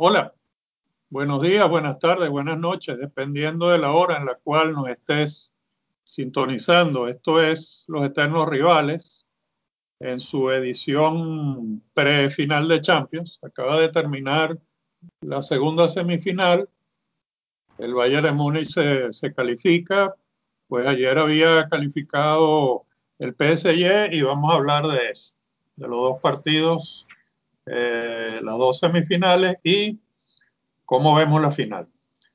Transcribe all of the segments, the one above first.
Hola, buenos días, buenas tardes, buenas noches, dependiendo de la hora en la cual nos estés sintonizando. Esto es Los Eternos Rivales en su edición prefinal de Champions. Acaba de terminar la segunda semifinal. El Bayern de Múnich se, se califica, pues ayer había calificado el PSG y vamos a hablar de eso, de los dos partidos, eh, las dos semifinales y cómo vemos la final.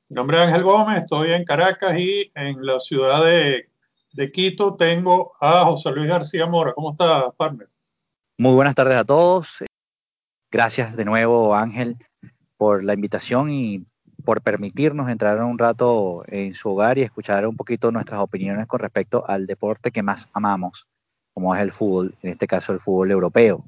Mi nombre es Ángel Gómez, estoy en Caracas y en la ciudad de, de Quito tengo a José Luis García Mora. ¿Cómo está, partner? Muy buenas tardes a todos. Gracias de nuevo, Ángel, por la invitación y por permitirnos entrar un rato en su hogar y escuchar un poquito nuestras opiniones con respecto al deporte que más amamos, como es el fútbol, en este caso el fútbol europeo.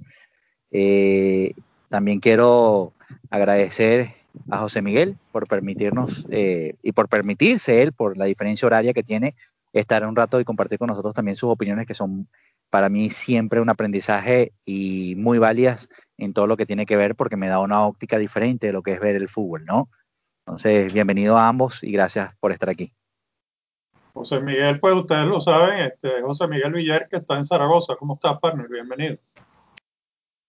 Eh, también quiero agradecer a José Miguel por permitirnos eh, y por permitirse él, por la diferencia horaria que tiene, estar un rato y compartir con nosotros también sus opiniones que son para mí siempre un aprendizaje y muy válidas en todo lo que tiene que ver porque me da una óptica diferente de lo que es ver el fútbol, ¿no? Entonces, bienvenido a ambos y gracias por estar aquí. José Miguel, pues ustedes lo saben, este, José Miguel Villar que está en Zaragoza. ¿Cómo estás, partner? Bienvenido.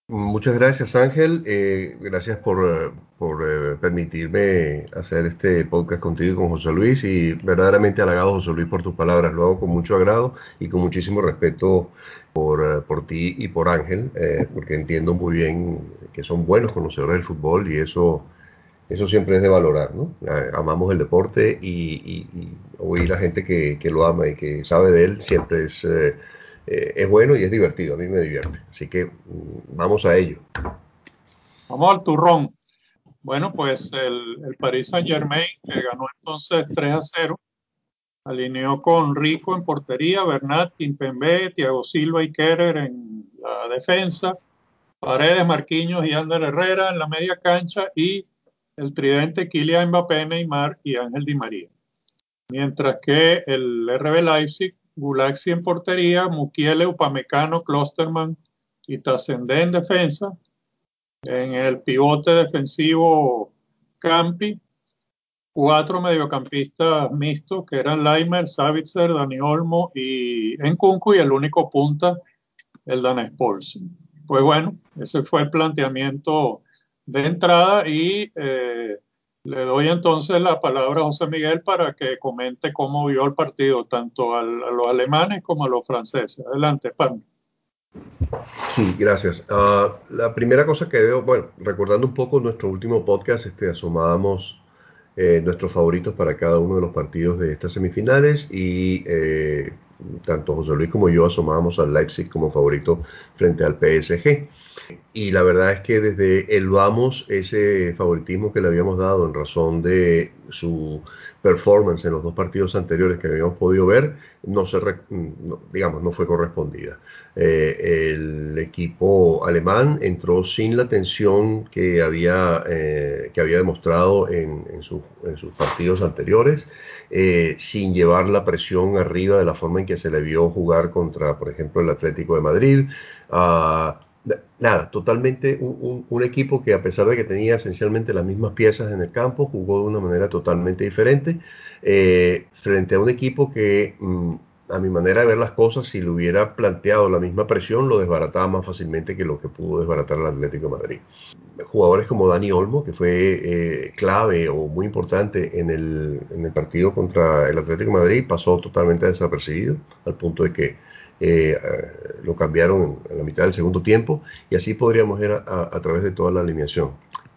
Muchas gracias Ángel, eh, gracias por, por eh, permitirme hacer este podcast contigo y con José Luis. Y verdaderamente halagado José Luis por tus palabras, lo hago con mucho agrado y con muchísimo respeto por, eh, por ti y por Ángel, porque entiendo muy bien que son buenos conocedores del fútbol y eso, eso siempre es de valorar, ¿no? Amamos el deporte y, y, oír a gente que, que, lo ama y que sabe de él siempre es eh, es bueno y es divertido, a mí me divierte. Así que mm, vamos a ello. Vamos al turrón. Bueno, pues el, el Paris Saint Germain, que ganó entonces 3 a 0, alineó con Rico en portería, Bernat, Kimpembe, Thiago Silva y Kerer en la defensa, Paredes, Marquinhos y Ander Herrera en la media cancha y el tridente Kylian Mbappé, Neymar y Ángel Di María. Mientras que el RB Leipzig Gulaxi en portería, Mukiele, Upamecano, Klosterman y Trascendé en defensa. En el pivote defensivo, Campi, cuatro mediocampistas mixtos que eran Leimer, Savitzer, Dani Olmo y Encuncu y el único punta, el Dan Spolz. Pues bueno, ese fue el planteamiento de entrada y eh, le doy entonces la palabra a José Miguel para que comente cómo vio el partido, tanto a los alemanes como a los franceses. Adelante, Pablo. Sí, gracias. Uh, la primera cosa que veo, bueno, recordando un poco nuestro último podcast, este, asomábamos eh, nuestros favoritos para cada uno de los partidos de estas semifinales y eh, tanto José Luis como yo asomábamos al Leipzig como favorito frente al PSG. Y la verdad es que desde el vamos, ese favoritismo que le habíamos dado en razón de su performance en los dos partidos anteriores que habíamos podido ver, no se, digamos, no fue correspondida. Eh, el equipo alemán entró sin la tensión que había, eh, que había demostrado en, sus partidos anteriores, eh, sin llevar la presión arriba de la forma en que se le vio jugar contra, por ejemplo, el Atlético de Madrid. Uh, nada, totalmente un, un, equipo que a pesar de que tenía esencialmente las mismas piezas en el campo, jugó de una manera totalmente diferente eh, frente a un equipo que mm, a mi manera de ver las cosas, si le hubiera planteado la misma presión, lo desbarataba más fácilmente que lo que pudo desbaratar el Atlético Madrid. Jugadores como Dani Olmo, que fue eh, clave o muy importante en el, partido contra el Atlético Madrid, pasó totalmente desapercibido, al punto de que eh, lo cambiaron en la mitad del segundo tiempo y así podríamos ir a, a, través de toda la alineación.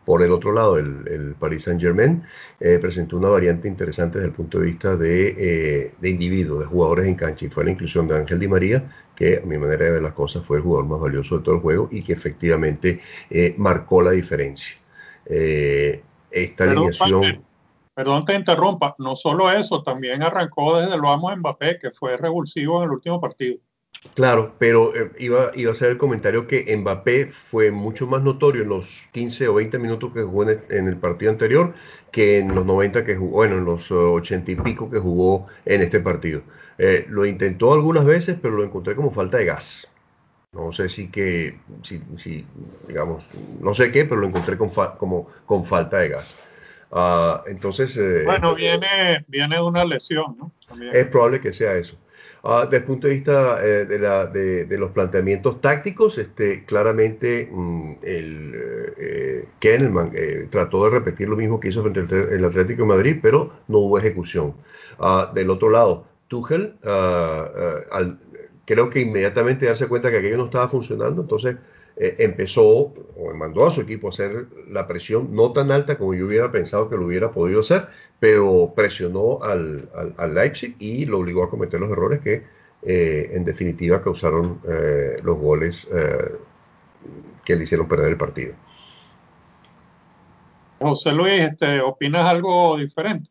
Por el otro lado, el, el Paris Saint Germain eh, presentó una variante interesante desde el punto de vista de, eh, de individuos, de jugadores en cancha, y fue la inclusión de Ángel Di María, que a mi manera de ver las cosas fue el jugador más valioso de todo el juego y que efectivamente eh, marcó la diferencia. Esta Perdón, alineación... Padre, perdón, te interrumpa, no solo eso, también arrancó desde el vamos Mbappé, que fue revulsivo en el último partido. Claro, pero eh, iba, iba a hacer el comentario que Mbappé fue mucho más notorio en los 15 o 20 minutos que jugó en el, en el partido anterior que en los 90 que jugó, bueno, en los 80 y pico que jugó en este partido. Eh, lo intentó algunas veces, pero lo encontré como falta de gas. No sé si que, si, digamos, no sé qué, pero lo encontré con como con falta de gas. Ah, entonces. Eh, bueno, viene, viene de una lesión, ¿no? Es probable que sea eso. Uh, desde el punto de vista eh, de, la, de, los planteamientos tácticos, este, claramente mm, el eh, eh trató de repetir lo mismo que hizo frente al el Atlético de Madrid, pero no hubo ejecución. Uh, del otro lado, Tuchel, al, creo que inmediatamente darse cuenta que aquello no estaba funcionando, entonces eh, empezó o mandó a su equipo a hacer la presión no tan alta como yo hubiera pensado que lo hubiera podido hacer, pero presionó al, Leipzig y lo obligó a cometer los errores que eh, en definitiva causaron eh, los goles que le hicieron perder el partido. José Luis, este, ¿opinas algo diferente?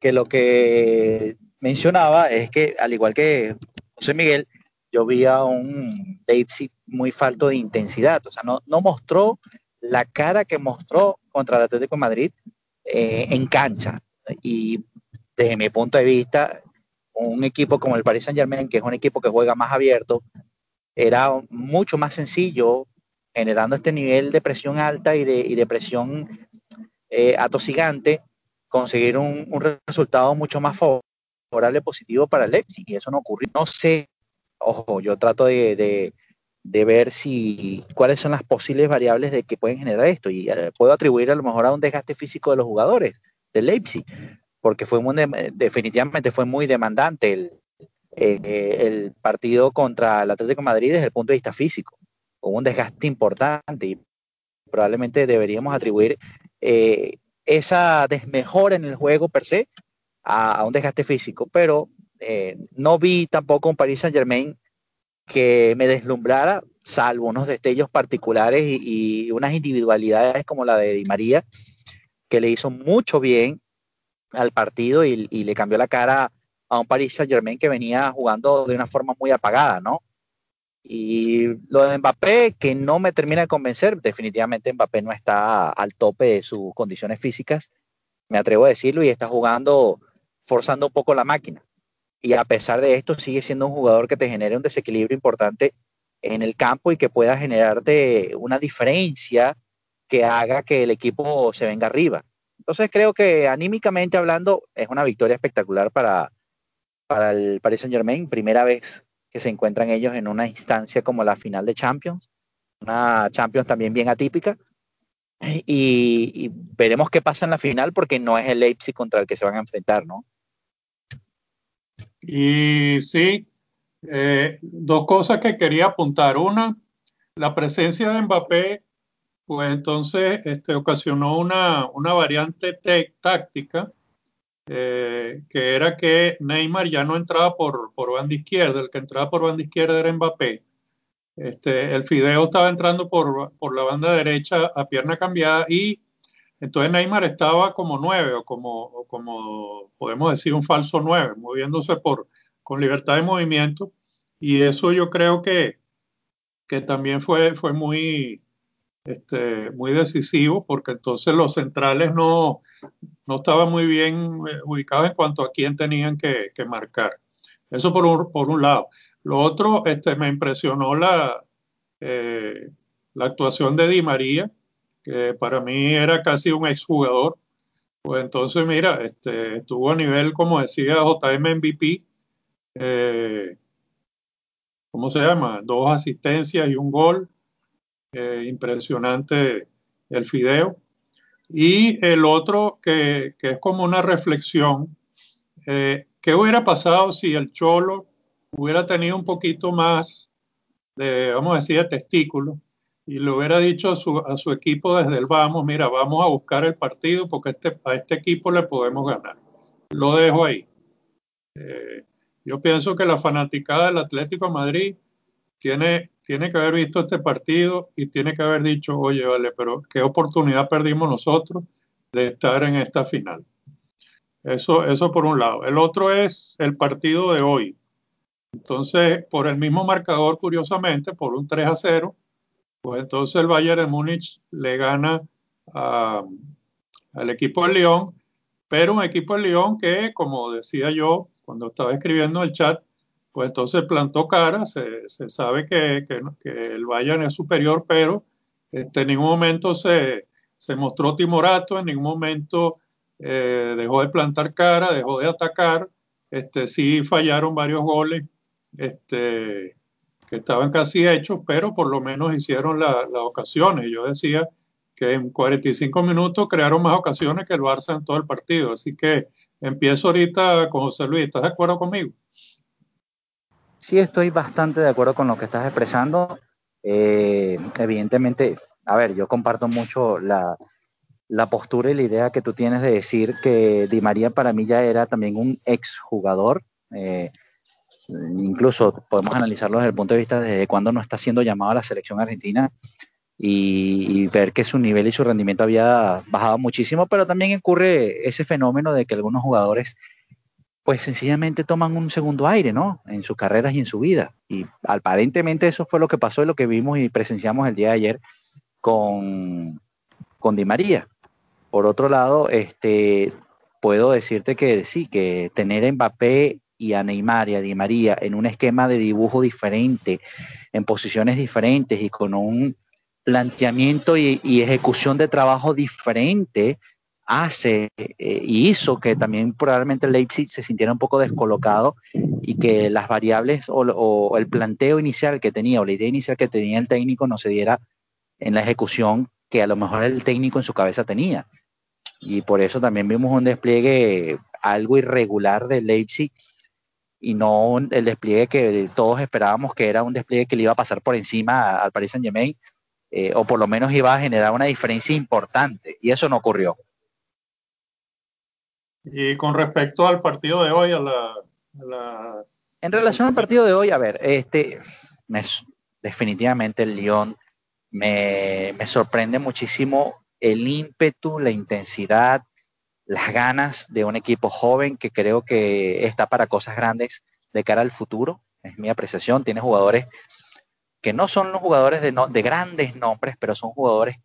Que lo que mencionaba es que, al igual que José Miguel, yo vi a un Leipzig muy falto de intensidad, o sea, no, no mostró la cara que mostró contra el Atlético Madrid eh, en cancha. Y desde mi punto de vista, un equipo como el Paris Saint Germain, que es un equipo que juega más abierto, era mucho más sencillo generando este nivel de presión alta y de, y de presión eh, atosigante, conseguir un, un, resultado mucho más favorable, positivo para el Leipzig. Y eso no ocurrió. No sé ojo, yo trato de, ver si cuáles son las posibles variables de que pueden generar esto y eh, puedo atribuir a lo mejor a un desgaste físico de los jugadores de Leipzig, porque fue muy definitivamente fue muy demandante el, eh, el partido contra el Atlético de Madrid desde el punto de vista físico. Hubo un desgaste importante y probablemente deberíamos atribuir eh, esa desmejora en el juego per se a un desgaste físico, pero eh, no vi tampoco un Paris Saint Germain que me deslumbrara, salvo unos destellos particulares y, unas individualidades como la de Di María, que le hizo mucho bien al partido y, le cambió la cara a un Paris Saint Germain que venía jugando de una forma muy apagada, ¿no? Y lo de Mbappé, que no me termina de convencer, definitivamente Mbappé no está al tope de sus condiciones físicas, me atrevo a decirlo, y está jugando, forzando un poco la máquina y a pesar de esto sigue siendo un jugador que te genere un desequilibrio importante en el campo y que pueda generarte una diferencia que haga que el equipo se venga arriba. Entonces creo que anímicamente hablando es una victoria espectacular para, para el Paris Saint Germain, primera vez que se encuentran ellos en una instancia como la final de Champions, una Champions también bien atípica, y, y veremos qué pasa en la final porque no es el Leipzig contra el que se van a enfrentar, ¿no? Y sí, eh, dos cosas que quería apuntar. Una, la presencia de Mbappé, pues entonces este, ocasionó una, una variante táctica, eh, que era que Neymar ya no entraba por, por banda izquierda, el que entraba por banda izquierda era Mbappé. Este, el Fideo estaba entrando por, por la banda derecha a pierna cambiada y entonces Neymar estaba como nueve o como, podemos decir un falso nueve, moviéndose por, con libertad de movimiento. Y eso yo creo que, que también fue, fue muy, este, muy decisivo porque entonces los centrales no, no estaban muy bien eh, ubicados en cuanto a quién tenían que, que marcar. Eso por un, por un lado. Lo otro, este, me impresionó la, eh, la actuación de Di María que para mí era casi un exjugador. Pues entonces, mira, este, estuvo a nivel, como decía JM MVP, eh, ¿cómo se llama? Dos asistencias y un gol. Eh, impresionante el fideo. Y el otro que, que es como una reflexión, eh, ¿qué hubiera pasado si el Cholo hubiera tenido un poquito más de, vamos a decir, de testículo? Y le hubiera dicho a su, a su, equipo desde el vamos, mira, vamos a buscar el partido porque este, a este equipo le podemos ganar. Lo dejo ahí. Eh, yo pienso que la fanaticada del Atlético Madrid tiene, tiene que haber visto este partido y tiene que haber dicho, oye, vale, pero qué oportunidad perdimos nosotros de estar en esta final. Eso, eso por un lado. El otro es el partido de hoy. Entonces, por el mismo marcador, curiosamente, por un 3 a 0, pues entonces el Bayern de Múnich le gana al equipo de León, pero un equipo de León que, como decía yo cuando estaba escribiendo el chat, pues entonces plantó cara, se, sabe que, el Bayern es superior, pero este, en ningún momento se, mostró timorato, en ningún momento eh, dejó de plantar cara, dejó de atacar, este, sí fallaron varios goles este, estaban casi hechos, pero por lo menos hicieron las ocasiones. Yo decía que en 45 minutos crearon más ocasiones que el Barça en todo el partido, así que empiezo ahorita con José Luis, ¿estás de acuerdo conmigo? Sí, estoy bastante de acuerdo con lo que estás expresando. Eh, evidentemente, a ver, yo comparto mucho la, postura y la idea que tú tienes de decir que Di María para mí ya era también un exjugador. Eh, incluso podemos analizarlo desde el punto de vista de cuando no está siendo llamado a la selección argentina y, y, ver que su nivel y su rendimiento había bajado muchísimo, pero también ocurre ese fenómeno de que algunos jugadores pues sencillamente toman un segundo aire, ¿no? En sus carreras y en su vida. Y aparentemente eso fue lo que pasó y lo que vimos y presenciamos el día de ayer con, con Di María. Por otro lado, este, puedo decirte que sí, que tener a Mbappé y a Neymar y a Di María en un esquema de dibujo diferente, en posiciones diferentes y con un planteamiento y, y ejecución de trabajo diferente, hace eh, y hizo que también probablemente Leipzig se sintiera un poco descolocado y que las variables o, el planteo inicial que tenía o la idea inicial que tenía el técnico no se diera en la ejecución que a lo mejor el técnico en su cabeza tenía. Y por eso también vimos un despliegue algo irregular del Leipzig y no el despliegue que todos esperábamos que era un despliegue que le iba a pasar por encima al Paris Saint Germain eh, o por lo menos iba a generar una diferencia importante y eso no ocurrió. Y con respecto al partido de hoy, a la, En relación al partido de hoy, a ver, este, definitivamente el Lyon me, me sorprende muchísimo el ímpetu, la intensidad, las ganas de un equipo joven que creo que está para cosas grandes de cara al futuro, es mi apreciación, tiene jugadores que no son los jugadores de, no, de grandes nombres, pero son jugadores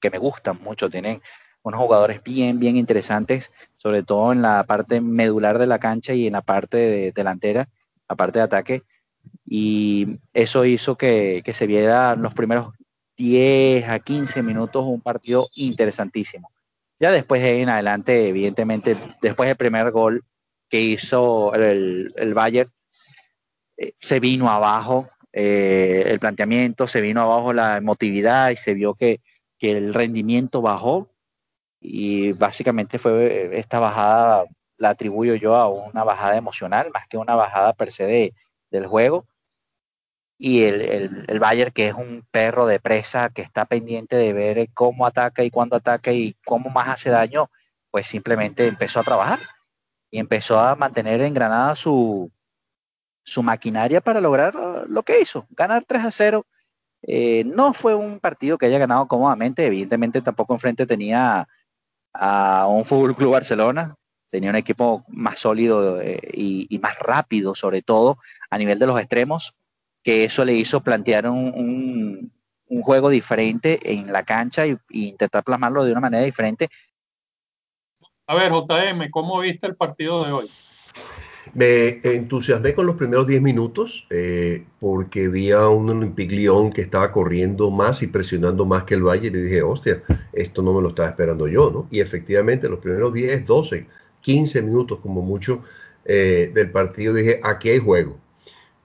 que me gustan mucho, tienen unos jugadores bien, bien interesantes, sobre todo en la parte medular de la cancha y en la parte de delantera, la parte de ataque. Y eso hizo que, se viera los primeros 10 a 15 minutos un partido interesantísimo. Ya después en adelante, evidentemente, después del primer gol que hizo el, el Bayern, eh, se vino abajo eh, el planteamiento, se vino abajo la emotividad y se vio que, que el rendimiento bajó y básicamente fue esta bajada, la atribuyo yo a una bajada emocional más que una bajada per se del juego. Y el, el, el, Bayern, que es un perro de presa que está pendiente de ver cómo ataca y cuándo ataca y cómo más hace daño, pues simplemente empezó a trabajar y empezó a mantener en Granada su, su maquinaria para lograr lo que hizo, ganar 3 a 0. Eh, no fue un partido que haya ganado cómodamente, evidentemente tampoco enfrente tenía a un Fútbol Club Barcelona. Tenía un equipo más sólido eh, y, más rápido, sobre todo a nivel de los extremos, que eso le hizo plantear un, juego diferente en la cancha e intentar plasmarlo de una manera diferente. A ver, JM, ¿cómo viste el partido de hoy? Me entusiasmé con los primeros 10 minutos eh, porque vi a un Olympique Lyon que estaba corriendo más y presionando más que el Bayern y dije, hostia, esto no me lo estaba esperando yo, ¿no? Y efectivamente los primeros 10, 12, 15 minutos como mucho eh, del partido dije, aquí hay juego.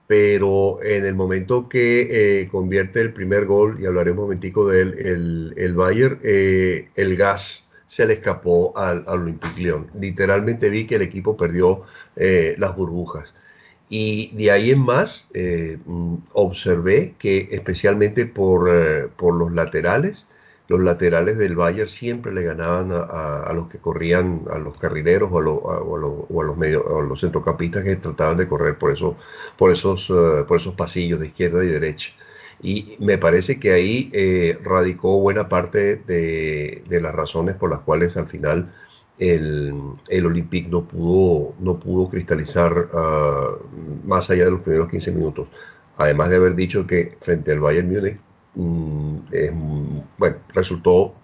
Pero en el momento que eh, convierte el primer gol, y hablaré un momentico de él, el, el Bayern, el gas se le escapó al, Olympique Lyon. Literalmente vi que el equipo perdió eh, las burbujas. Y de ahí en más eh, mm, observé que especialmente por, eh, por, los laterales, los laterales del Bayern siempre le ganaban a, los que corrían, a los carrileros o a, los, medio, los centrocampistas que trataban de correr por, eso, por, esos, por esos pasillos de izquierda y derecha. Y me parece que ahí eh, radicó buena parte de, las razones por las cuales al final el, el Olympique no pudo, no pudo cristalizar ah, más allá de los primeros 15 minutos. Además de haber dicho que frente al Bayern Múnich, mm, bueno, resultó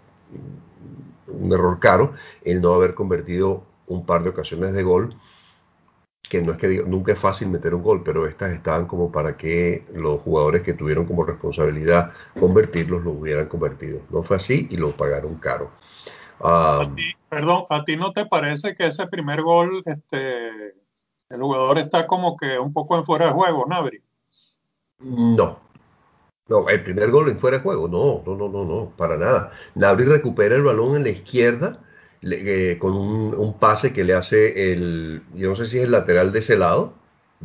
un error caro el no haber convertido un par de ocasiones de gol que no es que diga, nunca es fácil meter un gol, pero estas estaban como para que los jugadores que tuvieron como responsabilidad convertirlos lo hubieran convertido. No fue así y lo pagaron caro. a ti, perdón, ¿a ti no te parece que ese primer gol, este, el jugador está como que un poco en fuera de juego, Nabri? No, no, el primer gol en fuera de juego, no, no, no, no, no, para nada. Nabri recupera el balón en la izquierda eh, con un, pase que le hace el, yo no sé si es el lateral de ese lado,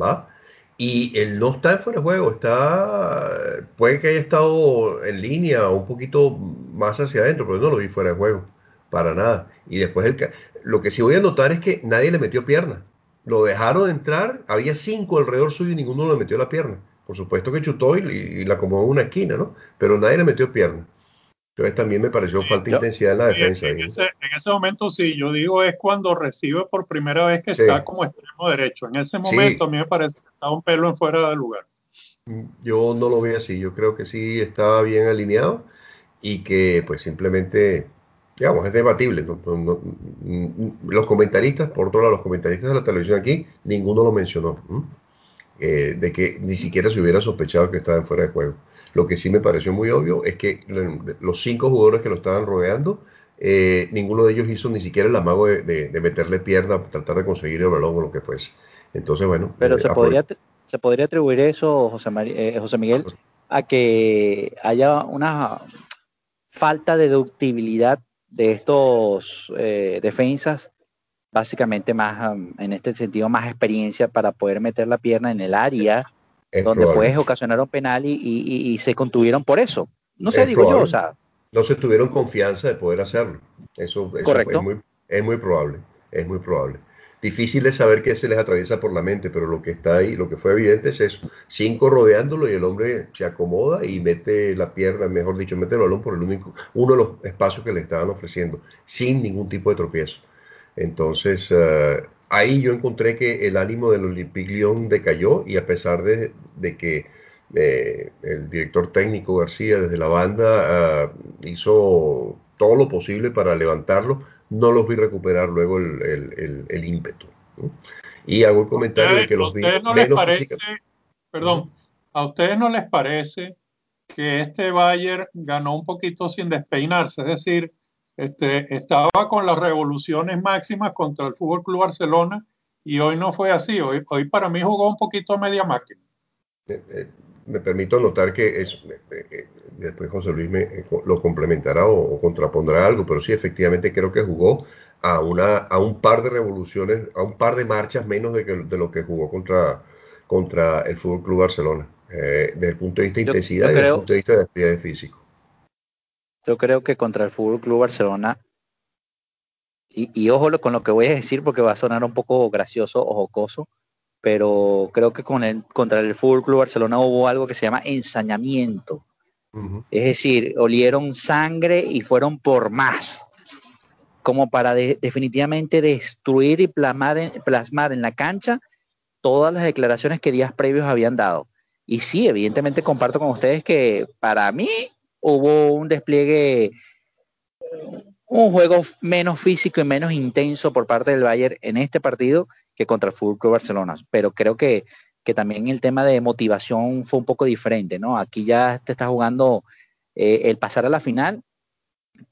¿va? Y él no está en fuera de juego, está, puede que haya estado en línea un poquito más hacia adentro, pero no lo vi fuera de juego, para nada. Y después el, lo que sí voy a notar es que nadie le metió pierna. Lo dejaron entrar, había cinco alrededor suyo y ninguno le metió la pierna. Por supuesto que chutó y, la acomodó en una esquina, ¿no? Pero nadie le metió pierna. Entonces también me pareció falta de intensidad en la defensa. En, ese, momento sí, yo digo es cuando recibe por primera vez que está como extremo derecho. En ese momento a mí me parece que está un pelo en fuera de lugar. Mm, yo no lo veo así, yo creo que sí estaba bien alineado y que pues simplemente, digamos, es debatible. Mm, los comentaristas, por otro lado, los comentaristas de la televisión aquí, ninguno lo mencionó, eh, de que ni siquiera se hubiera sospechado que estaba en fuera de juego. Lo que sí me pareció muy obvio es que los cinco jugadores que lo estaban rodeando, eh, ninguno de ellos hizo ni siquiera el amago de, meterle pierna, tratar de conseguir el balón o lo que fuese. Entonces, bueno. Pero eh, se, podría, se podría atribuir eso, José, eh, José Miguel, a que haya una falta de ductibilidad de estos defensas, básicamente más, um, en este sentido, más experiencia para poder meter la pierna en el área donde puedes ocasionar un penal y, se contuvieron por eso. No sé, digo yo, o sea. No se tuvieron confianza de poder hacerlo. Eso, Es, muy, es muy probable, es muy probable. Difícil es saber qué se les atraviesa por la mente, pero lo que está ahí, lo que fue evidente es eso. Cinco rodeándolo y el hombre se acomoda y mete la pierna, mejor dicho, mete el balón por el único, uno de los espacios que le estaban ofreciendo, sin ningún tipo de tropiezo. Entonces, uh, ahí yo encontré que el ánimo del Olympique Lyon decayó y a pesar de, que eh, el director técnico García desde la banda uh, hizo todo lo posible para levantarlo, no los vi recuperar luego el, el, ímpetu. Y hago el comentario de que los vi no les parece, Perdón, ¿a ustedes no les parece que este Bayern ganó un poquito sin despeinarse? Es decir, este, estaba con las revoluciones máximas contra el Fútbol Club Barcelona y hoy no fue así. Hoy, hoy para mí jugó un poquito a media máquina. Eh, eh, me permito notar que es, eh, después José Luis me lo complementará o, contrapondrá algo, pero sí, efectivamente creo que jugó a, una, a un par de revoluciones, a un par de marchas menos de, que, de lo que jugó contra, contra el Fútbol Club Barcelona, desde el punto de vista de intensidad y desde el punto de vista de actividad físico. Yo creo que contra el Fútbol Club Barcelona, y, ojo con lo que voy a decir porque va a sonar un poco gracioso o jocoso, pero creo que con el, contra el Fútbol Club Barcelona hubo algo que se llama ensañamiento. Es decir, olieron sangre y fueron por más, como para definitivamente destruir y plasmar en, plasmar en la cancha todas las declaraciones que días previos habían dado. Y sí, evidentemente comparto con ustedes que para mí hubo un despliegue, un juego menos físico y menos intenso por parte del Bayern en este partido que contra el Fútbol Club Barcelona. Pero creo que, que también el tema de motivación fue un poco diferente, ¿no? Aquí ya te está jugando eh, el pasar a la final,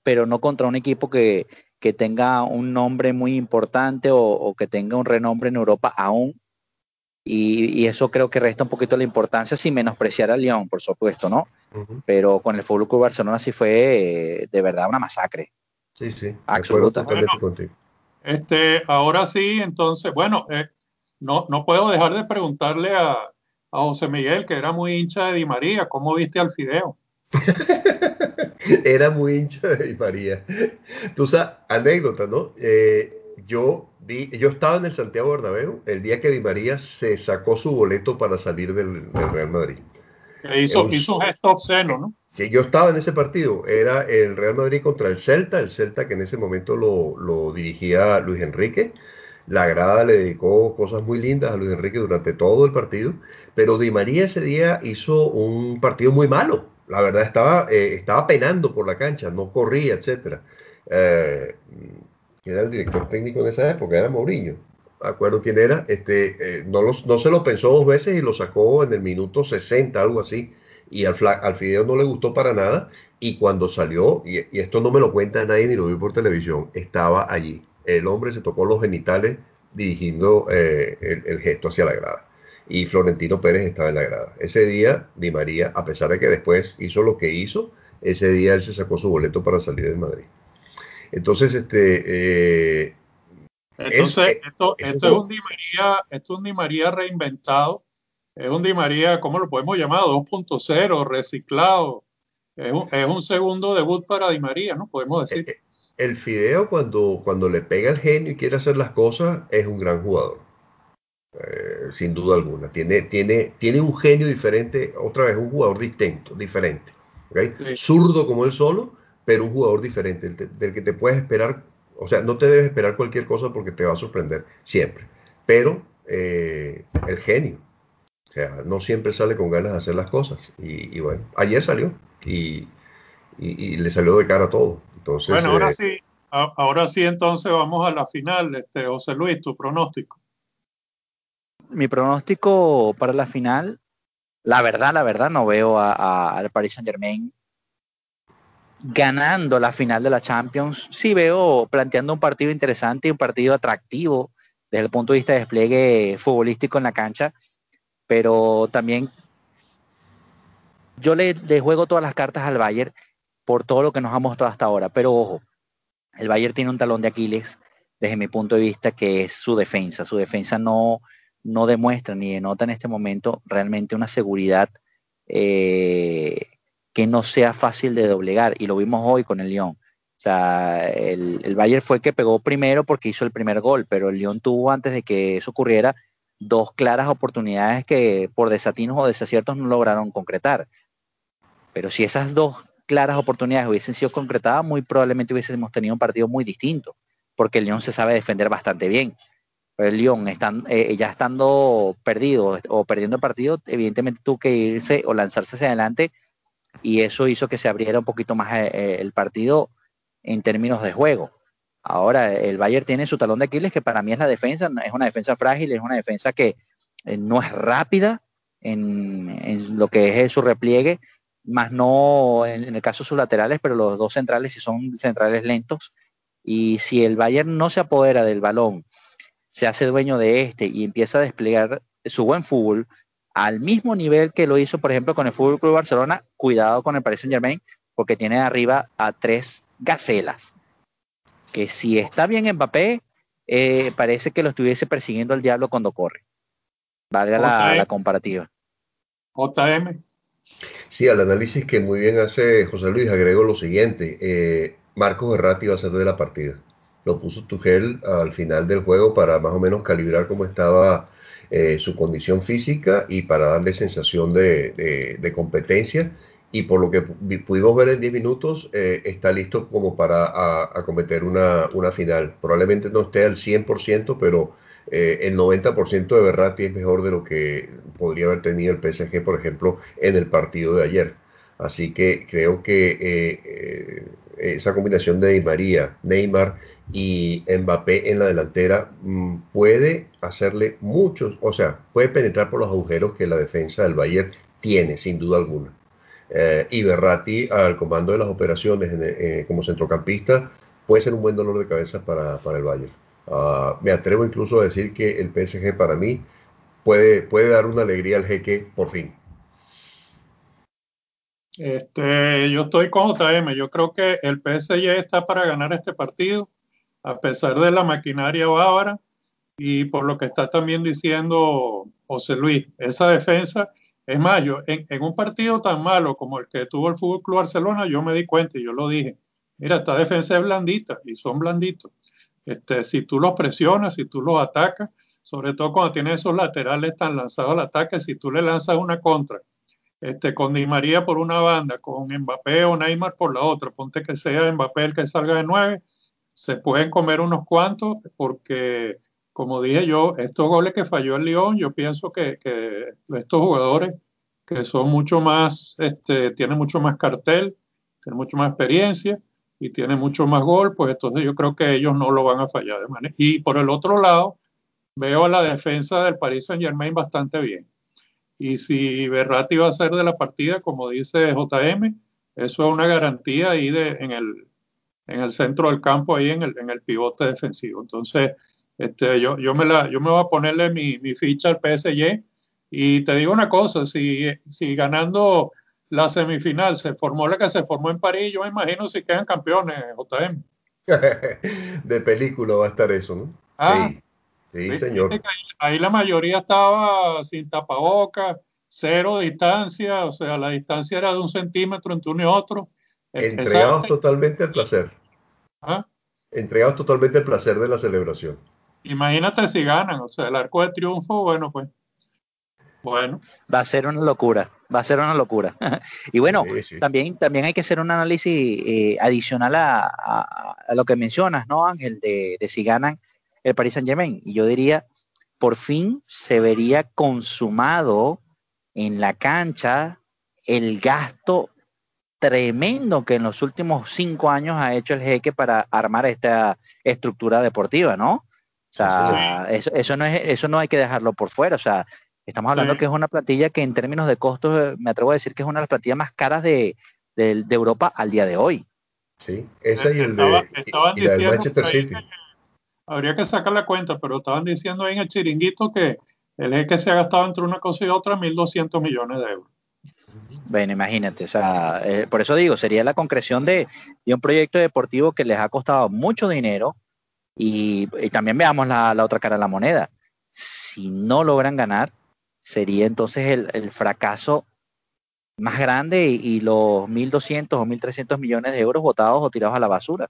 pero no contra un equipo que, que tenga un nombre muy importante o, o, que tenga un renombre en Europa aún, y, eso creo que resta un poquito la importancia sin menospreciar a León, por supuesto, ¿no? Pero con el Fútbol Club Barcelona sí fue eh, de verdad una masacre. Sí, sí, absoluta. contigo. Este, ahora sí, entonces, bueno, eh, no, no puedo dejar de preguntarle a, a, José Miguel, que era muy hincha de Di María, ¿cómo viste al Fideo? era muy hincha de Di María. Tú sabes, anécdota, ¿no? Eh, yo yo estaba en el Santiago Bernabéu el día que Di María se sacó su boleto para salir del, Real Madrid. hizo, un, gesto obsceno, ¿no? Sí, yo estaba en ese partido. Era el Real Madrid contra el Celta, el Celta que en ese momento lo, dirigía Luis Enrique. La grada le dedicó cosas muy lindas a Luis Enrique durante todo el partido, pero Di María ese día hizo un partido muy malo. La verdad estaba, eh, estaba penando por la cancha, no corría, etcétera. Eh, era el director técnico en esa época, era Mourinho. acuerdo quién era, este, eh, no, no se lo pensó dos veces y lo sacó en el minuto 60, algo así. Y al, al Fideo no le gustó para nada. Y cuando salió, y, esto no me lo cuenta nadie ni lo vi por televisión, estaba allí. El hombre se tocó los genitales dirigiendo eh, el, gesto hacia la grada. Y Florentino Pérez estaba en la grada. Ese día, Di María, a pesar de que después hizo lo que hizo, ese día él se sacó su boleto para salir de Madrid. Entonces, este, eh, entonces, eh, esto, esto, es un Di María, esto es un Di María reinventado, es un Di María, ¿cómo lo podemos llamar? 2.0, reciclado. Es un, es un, segundo debut para Di María, ¿no? Podemos decir. Eh, el Fideo, cuando, cuando le pega el genio y quiere hacer las cosas, es un gran jugador. Eh, sin duda alguna. Tiene, tiene, tiene un genio diferente, otra vez, un jugador distinto, diferente. ¿okay? Zurdo como él solo, pero un jugador diferente, del que te puedes esperar o sea, no te debes esperar cualquier cosa porque te va a sorprender siempre. Pero eh, el genio, o sea, no siempre sale con ganas de hacer las cosas. Y, bueno, ayer salió y, le salió de cara todo. Entonces, bueno, ahora eh, sí, ahora sí entonces vamos a la final, este, José Luis, tu pronóstico. Mi pronóstico para la final, la verdad, la verdad, no veo al Paris Saint Germain ganando la final de la Champions, sí veo planteando un partido interesante y un partido atractivo desde el punto de vista de despliegue futbolístico en la cancha, pero también yo le, juego todas las cartas al Bayern por todo lo que nos ha mostrado hasta ahora, pero ojo, el Bayern tiene un talón de Aquiles desde mi punto de vista que es su defensa, su defensa no, no demuestra ni denota en este momento realmente una seguridad eh, que no sea fácil de doblegar. Y lo vimos hoy con el Lyon. O sea, el, el Bayern fue el que pegó primero porque hizo el primer gol, pero el Lyon tuvo antes de que eso ocurriera dos claras oportunidades que por desatinos o desaciertos no lograron concretar. Pero si esas dos claras oportunidades hubiesen sido concretadas, muy probablemente hubiésemos tenido un partido muy distinto, porque el Lyon se sabe defender bastante bien. El Lyon, están, eh, ya estando perdido o perdiendo el partido, evidentemente tuvo que irse o lanzarse hacia adelante y eso hizo que se abriera un poquito más eh, eh, el partido en términos de juego. Ahora, el Bayern tiene su talón de Aquiles, que para mí es la defensa, es una defensa frágil, es una defensa que eh, no es rápida en, lo que es su repliegue, más no en, el caso de sus laterales, pero los dos centrales sí son centrales lentos. Y si el Bayern no se apodera del balón, se hace dueño de este y empieza a desplegar su buen fútbol, al mismo nivel que lo hizo, por ejemplo, con el Fútbol Club Barcelona, cuidado con el Paris Saint Germain, porque tiene arriba a tres gacelas. Que si está bien Mbappé, eh, parece que lo estuviese persiguiendo al diablo cuando corre. Valga la, comparativa. JM. Sí, al análisis que muy bien hace José Luis, agrego lo siguiente. Eh, Marcos Verratti va a ser de la partida. Lo puso Tuchel al final del juego para más o menos calibrar cómo estaba eh, su condición física y para darle sensación de, competencia. Y por lo que pudimos ver en 10 minutos, eh, está listo como para acometer una, final. Probablemente no esté al 100%, pero eh, el 90% de Berratti es mejor de lo que podría haber tenido el PSG, por ejemplo, en el partido de ayer. Así que creo que esa combinación de Di María, Neymar y Mbappé en la delantera mm, puede hacerle muchos, o sea, puede penetrar por los agujeros que la defensa del Bayern tiene, sin duda alguna. Eh, y Berratti al comando de las operaciones eh, como centrocampista puede ser un buen dolor de cabeza para, el Bayern. Ah, me atrevo incluso a decir que el PSG para mí puede, puede dar una alegría al jeque por fin. Este, yo estoy con JM. Yo creo que el PSG está para ganar este partido, a pesar de la maquinaria bávara y por lo que está también diciendo José Luis. Esa defensa, es más, yo, en, un partido tan malo como el que tuvo el Fútbol Club Barcelona, yo me di cuenta y yo lo dije. Mira, esta defensa es blandita y son blanditos. Este, si tú los presionas, si tú los atacas, sobre todo cuando tienes esos laterales tan lanzados al ataque, si tú le lanzas una contra este, con Di María por una banda, con Mbappé o Neymar por la otra, ponte que sea Mbappé el que salga de nueve, se pueden comer unos cuantos porque, como dije yo, estos goles que falló el León, yo pienso que, estos jugadores que son mucho más, este, tienen mucho más cartel, tienen mucho más experiencia y tienen mucho más gol, pues entonces yo creo que ellos no lo van a fallar. Y por el otro lado, veo la defensa del Paris Saint Germain bastante bien. Y si Berratti va a ser de la partida, como dice JM, eso es una garantía ahí de, en, el, en el centro del campo, ahí en el, en el pivote defensivo. Entonces, este, yo, yo, me la, yo me voy a ponerle mi, mi ficha al PSG. Y te digo una cosa, si, si ganando la semifinal se formó la que se formó en París, yo me imagino si quedan campeones, JM. de película va a estar eso, ¿no? Ah, sí, sí señor. Ahí, ahí, la mayoría estaba sin tapabocas, cero distancia, o sea, la distancia era de un centímetro entre uno y otro. Entregados totalmente al placer. ¿Ah? Entregados totalmente al placer de la celebración. Imagínate si ganan, o sea, el arco de triunfo, bueno, pues. Bueno. Va a ser una locura, va a ser una locura. y bueno, También, también hay que hacer un análisis eh, adicional a, lo que mencionas, ¿no, Ángel? De, de si ganan el Paris Saint Germain. Y yo diría, por fin se vería consumado en la cancha el gasto tremendo que en los últimos cinco años ha hecho el jeque para armar esta estructura deportiva, ¿no? O sea, eso, no es, eso no hay que dejarlo por fuera. O sea, estamos hablando que es una plantilla que en términos de costos, eh, me atrevo a decir que es una de las plantillas más caras de, Europa al día de hoy. Sí, esa y el de y Manchester City. habría que sacar la cuenta, pero estaban diciendo ahí en el chiringuito que el jeque se ha gastado entre una cosa y otra 1.200 millones de euros. Bueno, imagínate, o sea, eh, por eso digo, sería la concreción de, un proyecto deportivo que les ha costado mucho dinero y, también veamos la, otra cara de la moneda. Si no logran ganar, sería entonces el, fracaso más grande y, los 1.200 o 1.300 millones de euros votados o tirados a la basura,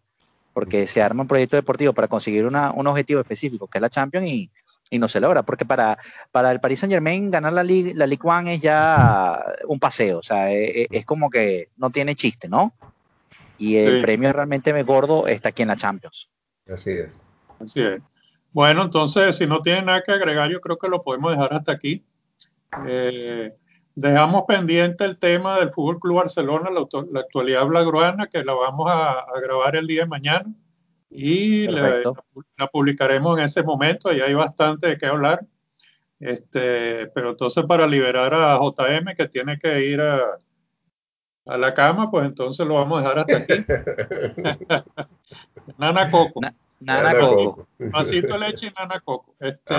porque se arma un proyecto deportivo para conseguir un objetivo específico, que es la Champions, y, y no se logra, porque para, para el Paris Saint Germain ganar la Ligue, la Ligue One es ya un paseo, o sea, e, e, es, como que no tiene chiste, ¿no? Y el premio realmente me gordo está aquí en la Champions. Así es. Así es. Bueno, entonces, si no tiene nada que agregar, yo creo que lo podemos dejar hasta aquí. Eh, dejamos pendiente el tema del Fútbol Club Barcelona, la, actualidad blagruana, que la vamos a grabar el día de mañana y la, publicaremos en ese momento y hay bastante de qué hablar. Este, pero entonces para liberar a JM que tiene que ir a, a la cama, pues entonces lo vamos a dejar hasta aquí. nana Coco. nana, Coco. Vasito de leche y Nana Coco. Este,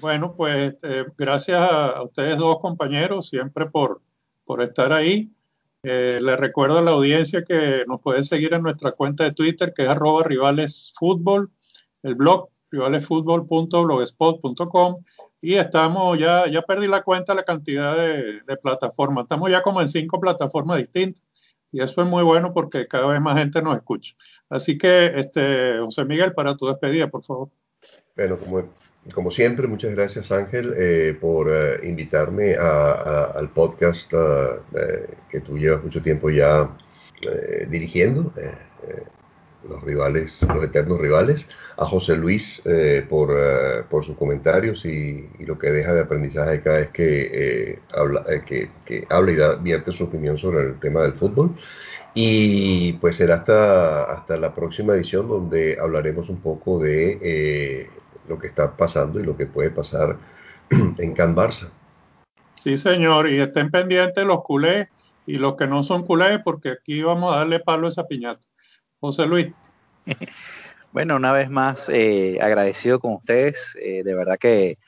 bueno. pues este, gracias a ustedes dos compañeros siempre por, por estar ahí. Eh, recuerdo a la audiencia que nos puede seguir en nuestra cuenta de Twitter, que es arroba rivalesfútbol, el blog rivalesfútbol.blogspot.com y estamos, ya, ya perdí la cuenta la cantidad de, plataformas, estamos ya como en cinco plataformas distintas y eso es muy bueno porque cada vez más gente nos escucha. Así que, este, José Miguel, para tu despedida, por favor. Bueno, como como siempre, muchas gracias Ángel eh, por eh, invitarme al podcast eh, que tú llevas mucho tiempo ya dirigiendo, los rivales, los eternos rivales, a José Luis por, por, sus comentarios y, lo que deja de aprendizaje acá es que, habla, que, que, habla y da, vierte su opinión sobre el tema del fútbol. Y pues será hasta, hasta la próxima edición donde hablaremos un poco de lo que está pasando y lo que puede pasar en Can Barça. Sí, señor, y estén pendientes los culés y los que no son culés, porque aquí vamos a darle palo a esa piñata. José Luis. Bueno, una vez más, eh, agradecido con ustedes. Eh, de verdad que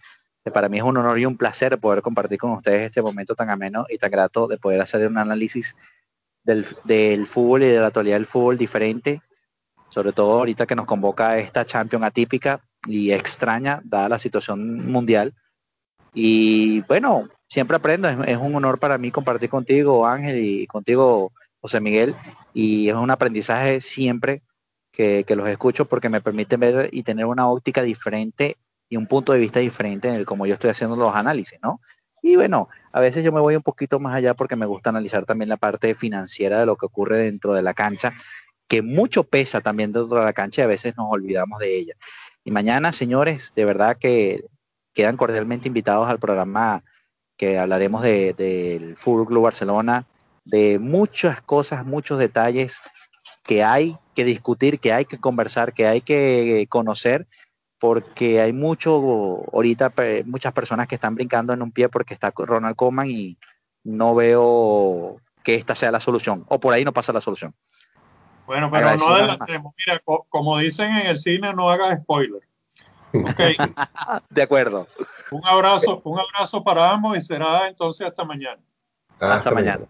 para mí es un honor y un placer poder compartir con ustedes este momento tan ameno y tan grato de poder hacer un análisis del, del fútbol y de la actualidad del fútbol diferente, sobre todo ahorita que nos convoca esta Champions atípica y extraña, dada la situación mundial. Y bueno, siempre aprendo, es, un honor para mí compartir contigo, Ángel, y contigo, José Miguel, y es un aprendizaje siempre que, los escucho porque me permite ver y tener una óptica diferente y un punto de vista diferente en el como yo estoy haciendo los análisis, ¿no? Y bueno, a veces yo me voy un poquito más allá porque me gusta analizar también la parte financiera de lo que ocurre dentro de la cancha, que mucho pesa también dentro de la cancha y a veces nos olvidamos de ella. Y mañana, señores, de verdad que quedan cordialmente invitados al programa que hablaremos del de, Club Barcelona, de muchas cosas, muchos detalles que hay que discutir, que hay que conversar, que hay que conocer porque hay mucho, ahorita muchas personas que están brincando en un pie porque está Ronald Koeman y no veo que esta sea la solución, o por ahí no pasa la solución. Bueno, pero no adelantemos. Mira, como dicen en el cine, no hagas spoiler. Okay. de acuerdo. Un abrazo, un abrazo para ambos y será entonces hasta mañana. hasta, mañana.